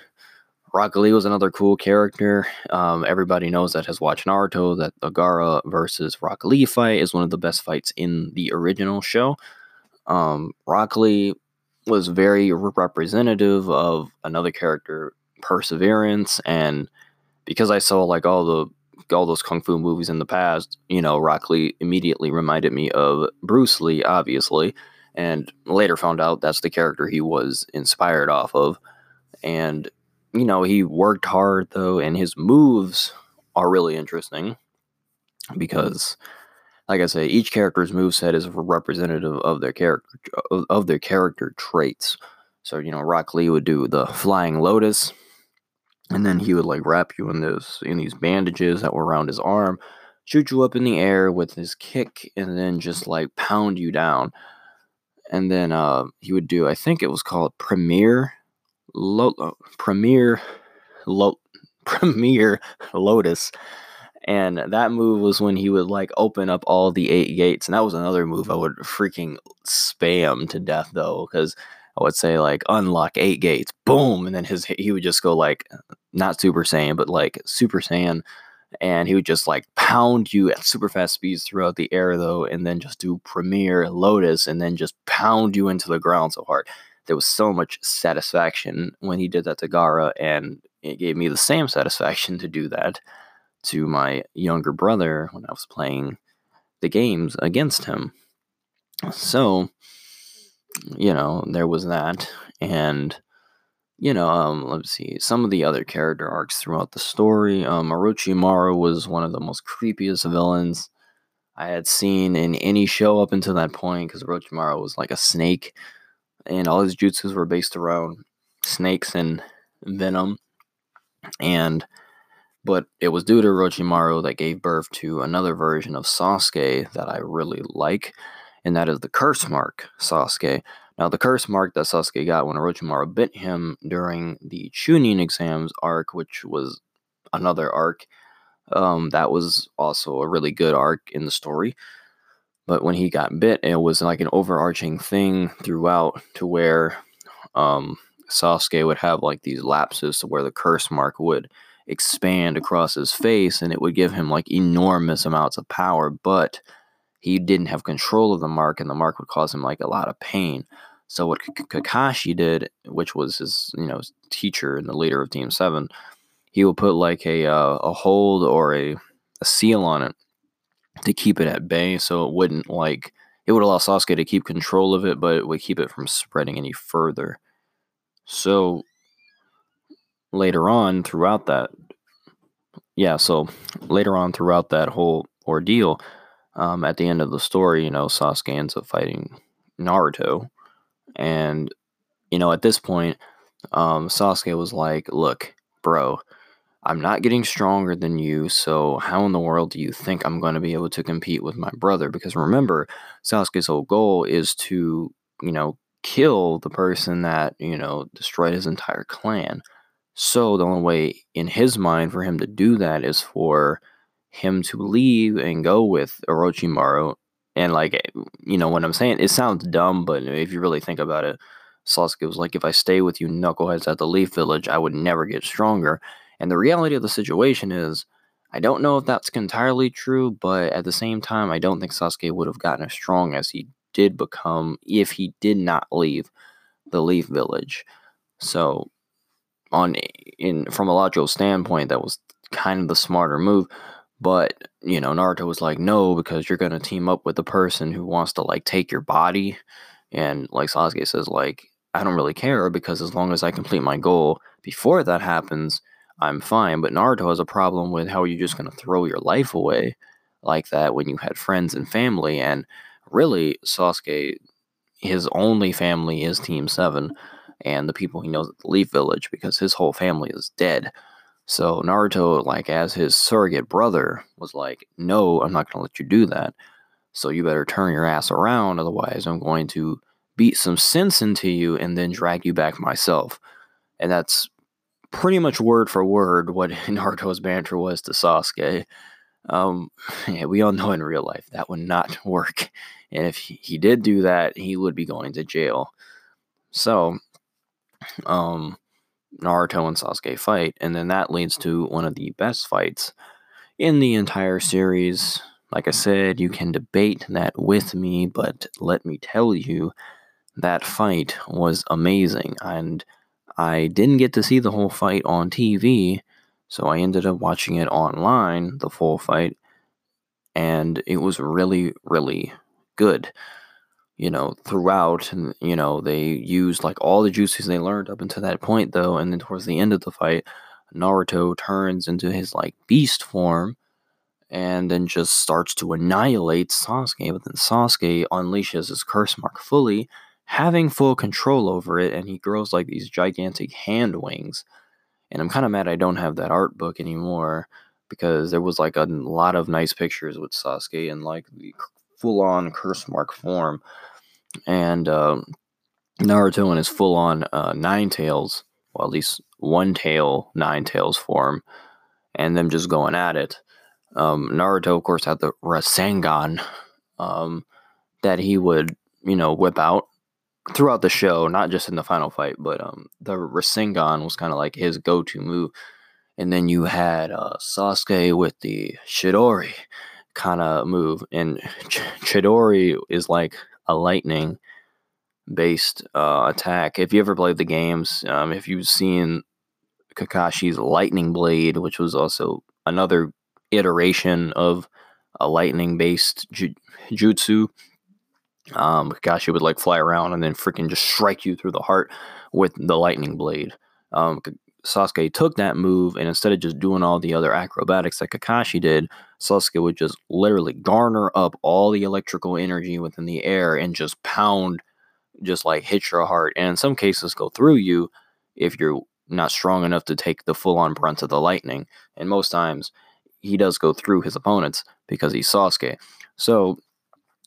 Rock Lee was another cool character. Um, everybody knows that has watched Naruto that the Gaara versus Rock Lee fight is one of the best fights in the original show. Um, Rock Lee was very representative of another character, Perseverance, and because I saw like all the all those kung fu movies in the past, you know, Rock Lee immediately reminded me of Bruce Lee, obviously, and later found out that's the character he was inspired off of. And you know, he worked hard though, and his moves are really interesting because like I say, each character's move set is representative of their character of their character traits. So you know, Rock Lee would do the flying lotus, and then he would like wrap you in this in these bandages that were around his arm, shoot you up in the air with his kick, and then just like pound you down. And then uh, he would do, I think it was called Premier, Lo- uh, Premier, Lo- Premier Lotus and that move was when he would like open up all the eight gates. And that was another move I would freaking spam to death though, because I would say like unlock eight gates, boom, and then his he would just go like not Super Saiyan, but like Super Saiyan, and he would just like pound you at super fast speeds throughout the air though, and then just do Premier Lotus, and then just pound you into the ground so hard. There was so much satisfaction when he did that to Gaara, and it gave me the same satisfaction to do that to my younger brother when I was playing the games against him. So, you know, there was that. And, you know, um, let's see, some of the other character arcs throughout the story. Um, Orochimaru was one of the most creepiest villains I had seen in any show up until that point because Orochimaru was like a snake, and all his jutsus were based around snakes and venom. And but it was due to Orochimaru that gave birth to another version of Sasuke that I really like, and that is the curse mark Sasuke. Now, the curse mark that Sasuke got when Orochimaru bit him during the Chunin exams arc, which was another arc, um, that was also a really good arc in the story. But when he got bit, it was like an overarching thing throughout to where um, Sasuke would have like these lapses to where the curse mark would expand across his face and it would give him like enormous amounts of power, but he didn't have control of the mark and the mark would cause him like a lot of pain. So what Kakashi did, which was his, you know, teacher and the leader of Team 7, he would put like a uh, a hold or a, a seal on it to keep it at bay so it wouldn't like it would allow Sasuke to keep control of it, but it would keep it from spreading any further. So later on throughout that yeah so later on throughout that whole ordeal um, at the end of the story you know sasuke ends up fighting naruto. And you know at this point um, sasuke was like look bro i'm not getting stronger than you so how in the world do you think i'm going to be able to compete with my brother? Because remember sasuke's whole goal is to you know kill the person that you know destroyed his entire clan. So the only way in his mind for him to do that is for him to leave and go with Orochimaru. And like eh, you know what I'm saying, it sounds dumb, but if you really think about it, Sasuke was like, if I stay with you knuckleheads at the Leaf Village, I would never get stronger. And the reality of the situation is, I don't know if that's entirely true, but at the same time, I don't think Sasuke would have gotten as strong as he did become if he did not leave the Leaf Village. So, on in from a logical standpoint, that was kind of the smarter move. But you know, Naruto was like, no, because you're gonna team up with the person who wants to like take your body, and like Sasuke says, like I don't really care because as long as I complete my goal before that happens, I'm fine. But Naruto has a problem with how you're just gonna throw your life away like that when you had friends and family, and really Sasuke, his only family is Team Seven and the people he knows at the Leaf Village because his whole family is dead. So Naruto, like as his surrogate brother, was like, "No, I'm not going to let you do that. So you better turn your ass around, otherwise I'm going to beat some sense into you and then drag you back myself." And that's pretty much word for word what Naruto's banter was to Sasuke. Um, yeah, we all know in real life that would not work, and if he did do that, he would be going to jail. So um, Naruto and Sasuke fight, and then that leads mm-hmm. to one of the best fights in the entire series. Like I said, you can debate that with me, but let me tell you, that fight was amazing, and I didn't get to see the whole fight on TV, so I ended up watching it online, the full fight, and it was really, really good you know, throughout. And, you know, they used like all the jutsus they learned up until that point, though. And then towards the end of the fight, Naruto turns into his like beast form and then just starts to annihilate Sasuke. But then Sasuke unleashes his curse mark fully, having full control over it, and he grows like these gigantic hand wings. And I'm kind of mad I don't have that art book anymore because there was like a lot of nice pictures with Sasuke and like the full on curse mark form and uh, Naruto in his full on uh, Nine Tails, well, at least one tail Nine Tails form, and them just going at it. Um, Naruto, of course, had the Rasengan um, that he would, you know, whip out throughout the show, not just in the final fight, but um, the Rasengan was kind of like his go to move. And then you had uh, Sasuke with the Chidori kind of move. And Ch- Chidori is like a lightning based uh, attack. If you ever played the games, um, if you've seen Kakashi's lightning blade, which was also another iteration of a lightning based ju- jutsu, um, Kakashi would like fly around and then freaking just strike you through the heart with the lightning blade. Um, Sasuke took that move and instead of just doing all the other acrobatics that Kakashi did, Sasuke would just literally garner up all the electrical energy within the air and just pound, just like hit your heart. And in some cases, go through you if you're not strong enough to take the full on brunt of the lightning. And most times, he does go through his opponents because he's Sasuke. So,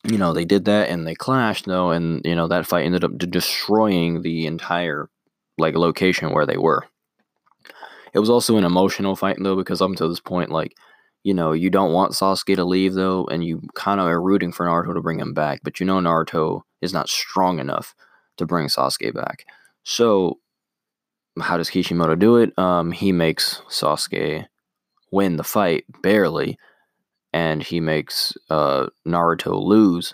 you know, they did that and they clashed, though, and, you know, that fight ended up destroying the entire, like, location where they were. It was also an emotional fight though, because up until this point, like, you know, you don't want Sasuke to leave though, and you kind of are rooting for Naruto to bring him back, but you know Naruto is not strong enough to bring Sasuke back. So, how does Kishimoto do it? Um, he makes Sasuke win the fight barely, and he makes uh, Naruto lose.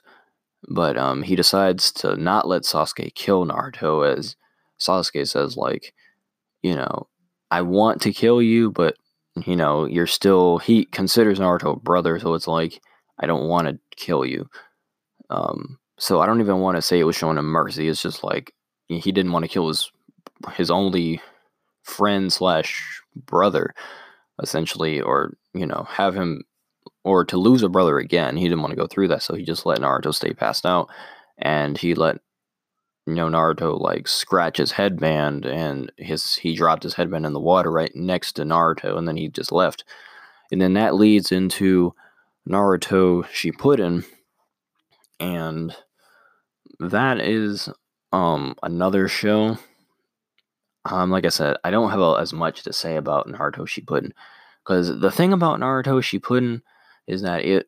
But um, he decides to not let Sasuke kill Naruto, as Sasuke says, like, you know, I want to kill you, but you know, you're still he considers Naruto a brother, so it's like I don't want to kill you. Um, so I don't even want to say it was showing him mercy. It's just like he didn't want to kill his his only friend slash brother, essentially, or you know, have him or to lose a brother again. He didn't want to go through that, so he just let Naruto stay passed out, and he let you know Naruto like scratch his headband and his he dropped his headband in the water right next to Naruto and then he just left. And then that leads into Naruto Shippuden and that is um another show. Um like I said, I don't have a, as much to say about Naruto Shippuden cuz the thing about Naruto Shippuden is that it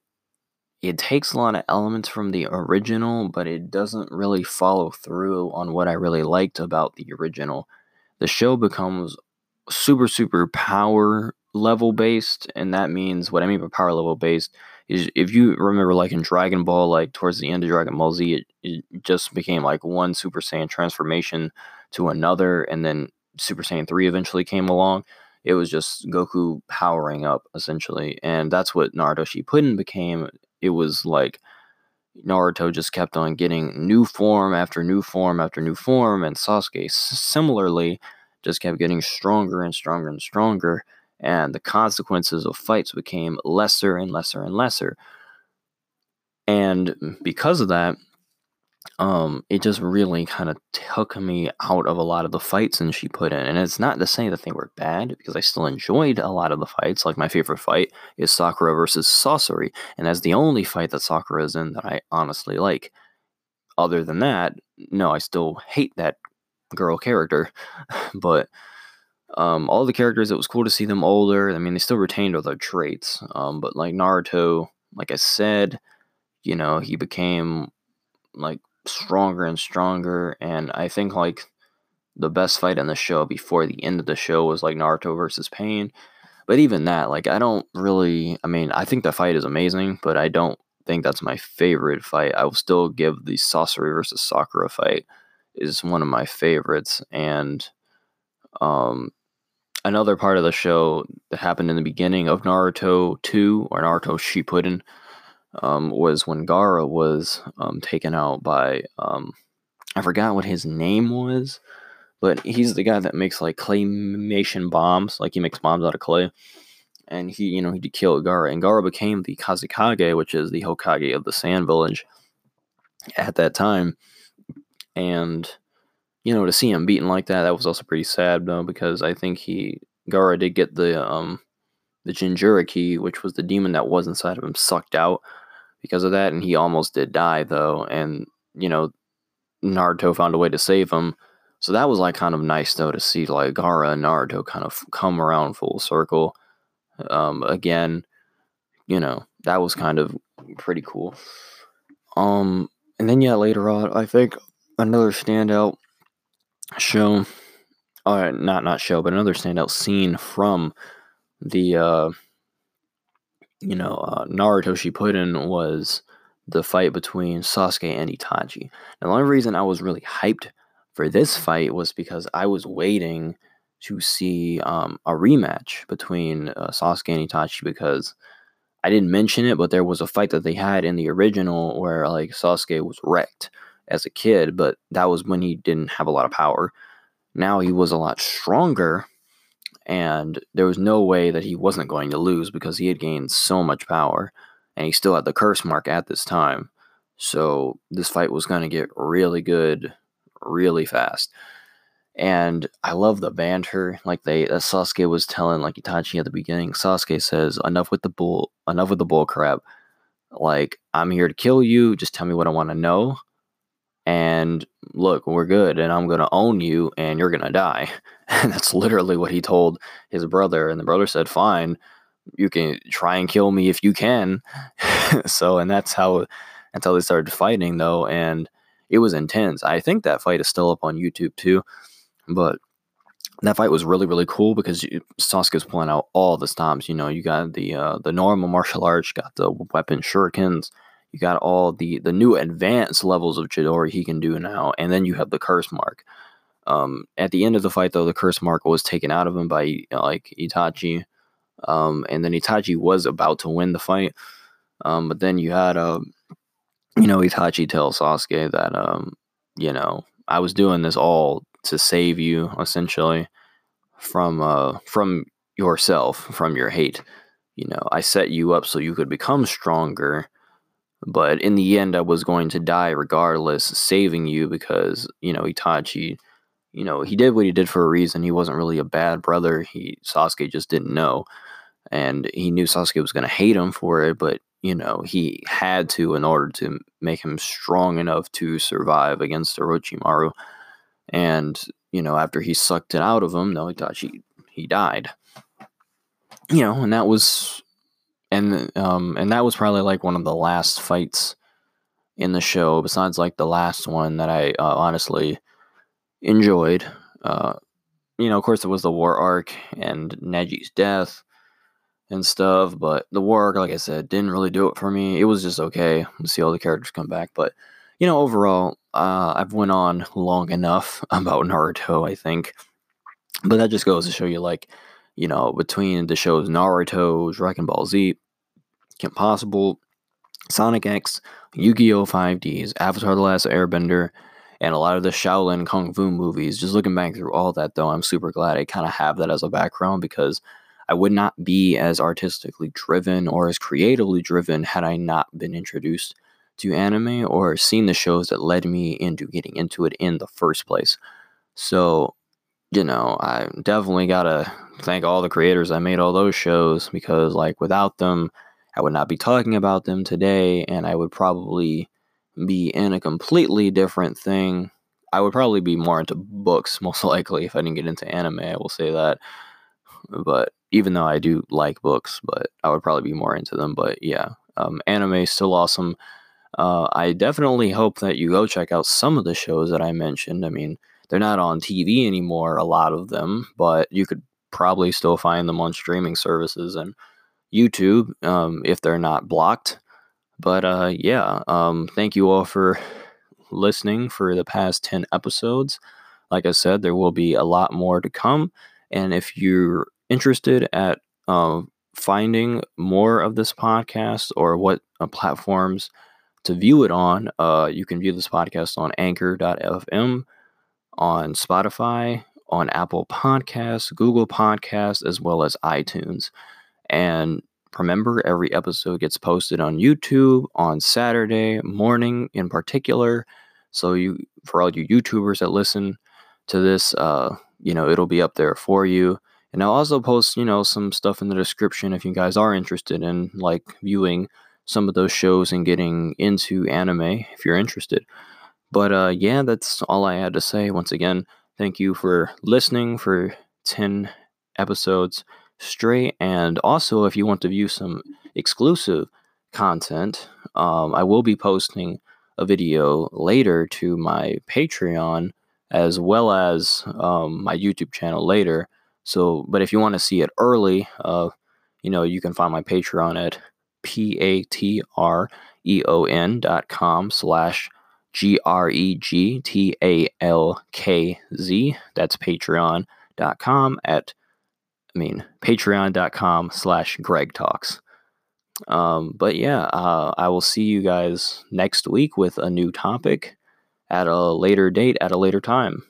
it takes a lot of elements from the original, but it doesn't really follow through on what I really liked about the original. The show becomes super super power level based, and that means what I mean by power level based is if you remember like in Dragon Ball, like towards the end of Dragon Ball Z, it, it just became like one Super Saiyan transformation to another, and then Super Saiyan 3 eventually came along. It was just Goku powering up essentially, and that's what Naruto Shippuden became. It was like Naruto just kept on getting new form after new form after new form, and Sasuke similarly just kept getting stronger and stronger and stronger and the consequences of fights became lesser and lesser and lesser. And because of that, um, it just really kind of took me out of a lot of the fights and Shippuden. And it's not to say that they were bad because I still enjoyed a lot of the fights. Like my favorite fight is Sakura versus Sasori, and that's the only fight that Sakura is in that I honestly like. Other than that, no, I still hate that girl character. but um, all the characters, it was cool to see them older. I mean, they still retained all their traits. Um, but like Naruto, like I said, you know, he became like stronger and stronger. And I think like the best fight in the show before the end of the show was like Naruto versus Pain. But even that, like, I don't really. I mean, I think the fight is amazing, but I don't think that's my favorite fight. I will still give the Sasori versus Sakura fight is one of my favorites, and um, another part of the show that happened in the beginning of Naruto 2 or Naruto Shippuden um, was when Gaara was um, taken out by um, I forgot what his name was, but he's the guy that makes like claymation bombs, like he makes bombs out of clay. And he, you know, he killed Gaara, and Gaara became the Kazekage, which is the Hokage of the Sand Village at that time. And you know, to see him beaten like that, that was also pretty sad though, because I think he Gaara did get the um the Jinchuriki, which was the demon that was inside of him, sucked out because of that, and he almost did die though, and you know, Naruto found a way to save him. So that was like kind of nice though to see like Gaara and Naruto kind of come around full circle. Um, again, you know, that was kind of pretty cool. Um, and then yeah, later on, I think another standout show, or not not show, but another standout scene from the uh, you know uh, Naruto Shippuden was the fight between Sasuke and Itachi. Now, the only reason I was really hyped for this fight was because I was waiting to see um, a rematch between uh, Sasuke and Itachi because I didn't mention it, but there was a fight that they had in the original where like Sasuke was wrecked as a kid, but that was when he didn't have a lot of power. Now he was a lot stronger, and there was no way that he wasn't going to lose because he had gained so much power, and he still had the curse mark at this time. So this fight was going to get really good really fast. And I love the banter. Like they, uh, Sasuke was telling like Itachi at the beginning. Sasuke says, "Enough with the bull. Enough with the bull crap. Like I'm here to kill you. Just tell me what I want to know." And look, we're good, and I'm gonna own you, and you're gonna die. And that's literally what he told his brother. And the brother said, "Fine, you can try and kill me if you can." so, and that's how how they started fighting, though, and it was intense. I think that fight is still up on YouTube too, but that fight was really really cool because Sasuke's pulling out all the stops. You know, you got the uh, the normal martial arts, got the weapon shurikens you got all the the new advanced levels of Chidori he can do now, and then you have the curse mark. Um, at the end of the fight, though, the curse mark was taken out of him by like Itachi, um, and then Itachi was about to win the fight, um, but then you had uh, you know Itachi tell Sasuke that um, you know I was doing this all to save you essentially from uh, from yourself, from your hate. You know, I set you up so you could become stronger but in the end, I was going to die regardless, saving you because, you know, Itachi, you know, he did what he did for a reason. He wasn't really a bad brother. He Sasuke just didn't know. And he knew Sasuke was going to hate him for it, but, you know, he had to in order to make him strong enough to survive against Orochimaru. And, you know, after he sucked it out of him, no, Itachi, he died. You know, and that was and um and that was probably like one of the last fights in the show besides like the last one that I uh, honestly enjoyed uh you know, of course, it was the war arc and Neji's death and stuff. But the war arc, like I said, didn't really do it for me. It was just okay to see all the characters come back. But you know, overall, uh, I've went on long enough about Naruto. I think, but that just goes to show you, like, you know, between the shows Naruto, Dragon Ball Z, Kim Possible, Sonic X, Yu Gi Oh! 5Ds, Avatar The Last Airbender, and a lot of the Shaolin Kung Fu movies. Just looking back through all that, though, I'm super glad I kind of have that as a background because I would not be as artistically driven or as creatively driven had I not been introduced to anime or seen the shows that led me into getting into it in the first place. So, you know, I definitely got to thank all the creators that made all those shows because, like, without them, I would not be talking about them today and I would probably be in a completely different thing. I would probably be more into books, most likely, if I didn't get into anime. I will say that. But even though I do like books, but I would probably be more into them. But yeah, um, anime is still awesome. Uh, I definitely hope that you go check out some of the shows that I mentioned. I mean, they're not on TV anymore, a lot of them, but you could probably still find them on streaming services and YouTube um, if they're not blocked. But uh, yeah, um, thank you all for listening for the past 10 episodes. Like I said, there will be a lot more to come. And if you're interested at uh, finding more of this podcast or what uh, platforms to view it on, uh, you can view this podcast on anchor.fm, on Spotify, on Apple Podcasts, Google Podcasts, as well as iTunes. And remember, every episode gets posted on YouTube on Saturday morning in particular. So you, for all you YouTubers that listen to this, uh, you know, it'll be up there for you. And I'll also post, you know, some stuff in the description if you guys are interested in like viewing some of those shows and getting into anime if you're interested. But uh, yeah, that's all I had to say. Once again, thank you for listening for 10 episodes straight. And also, if you want to view some exclusive content, um, I will be posting a video later to my Patreon as well as um, my YouTube channel later. So, but if you want to see it early, uh, you know, you can find my Patreon at p-a-t-r-e-o-n dot com slash g-r-e-g-t-a-l-k-z. That's patreon dot com at, I mean, patreon.com slash Greg Talks. Um, but yeah, uh, I will see you guys next week with a new topic at a later date, at a later time.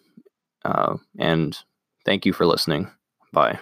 Uh, and thank you for listening. Bye.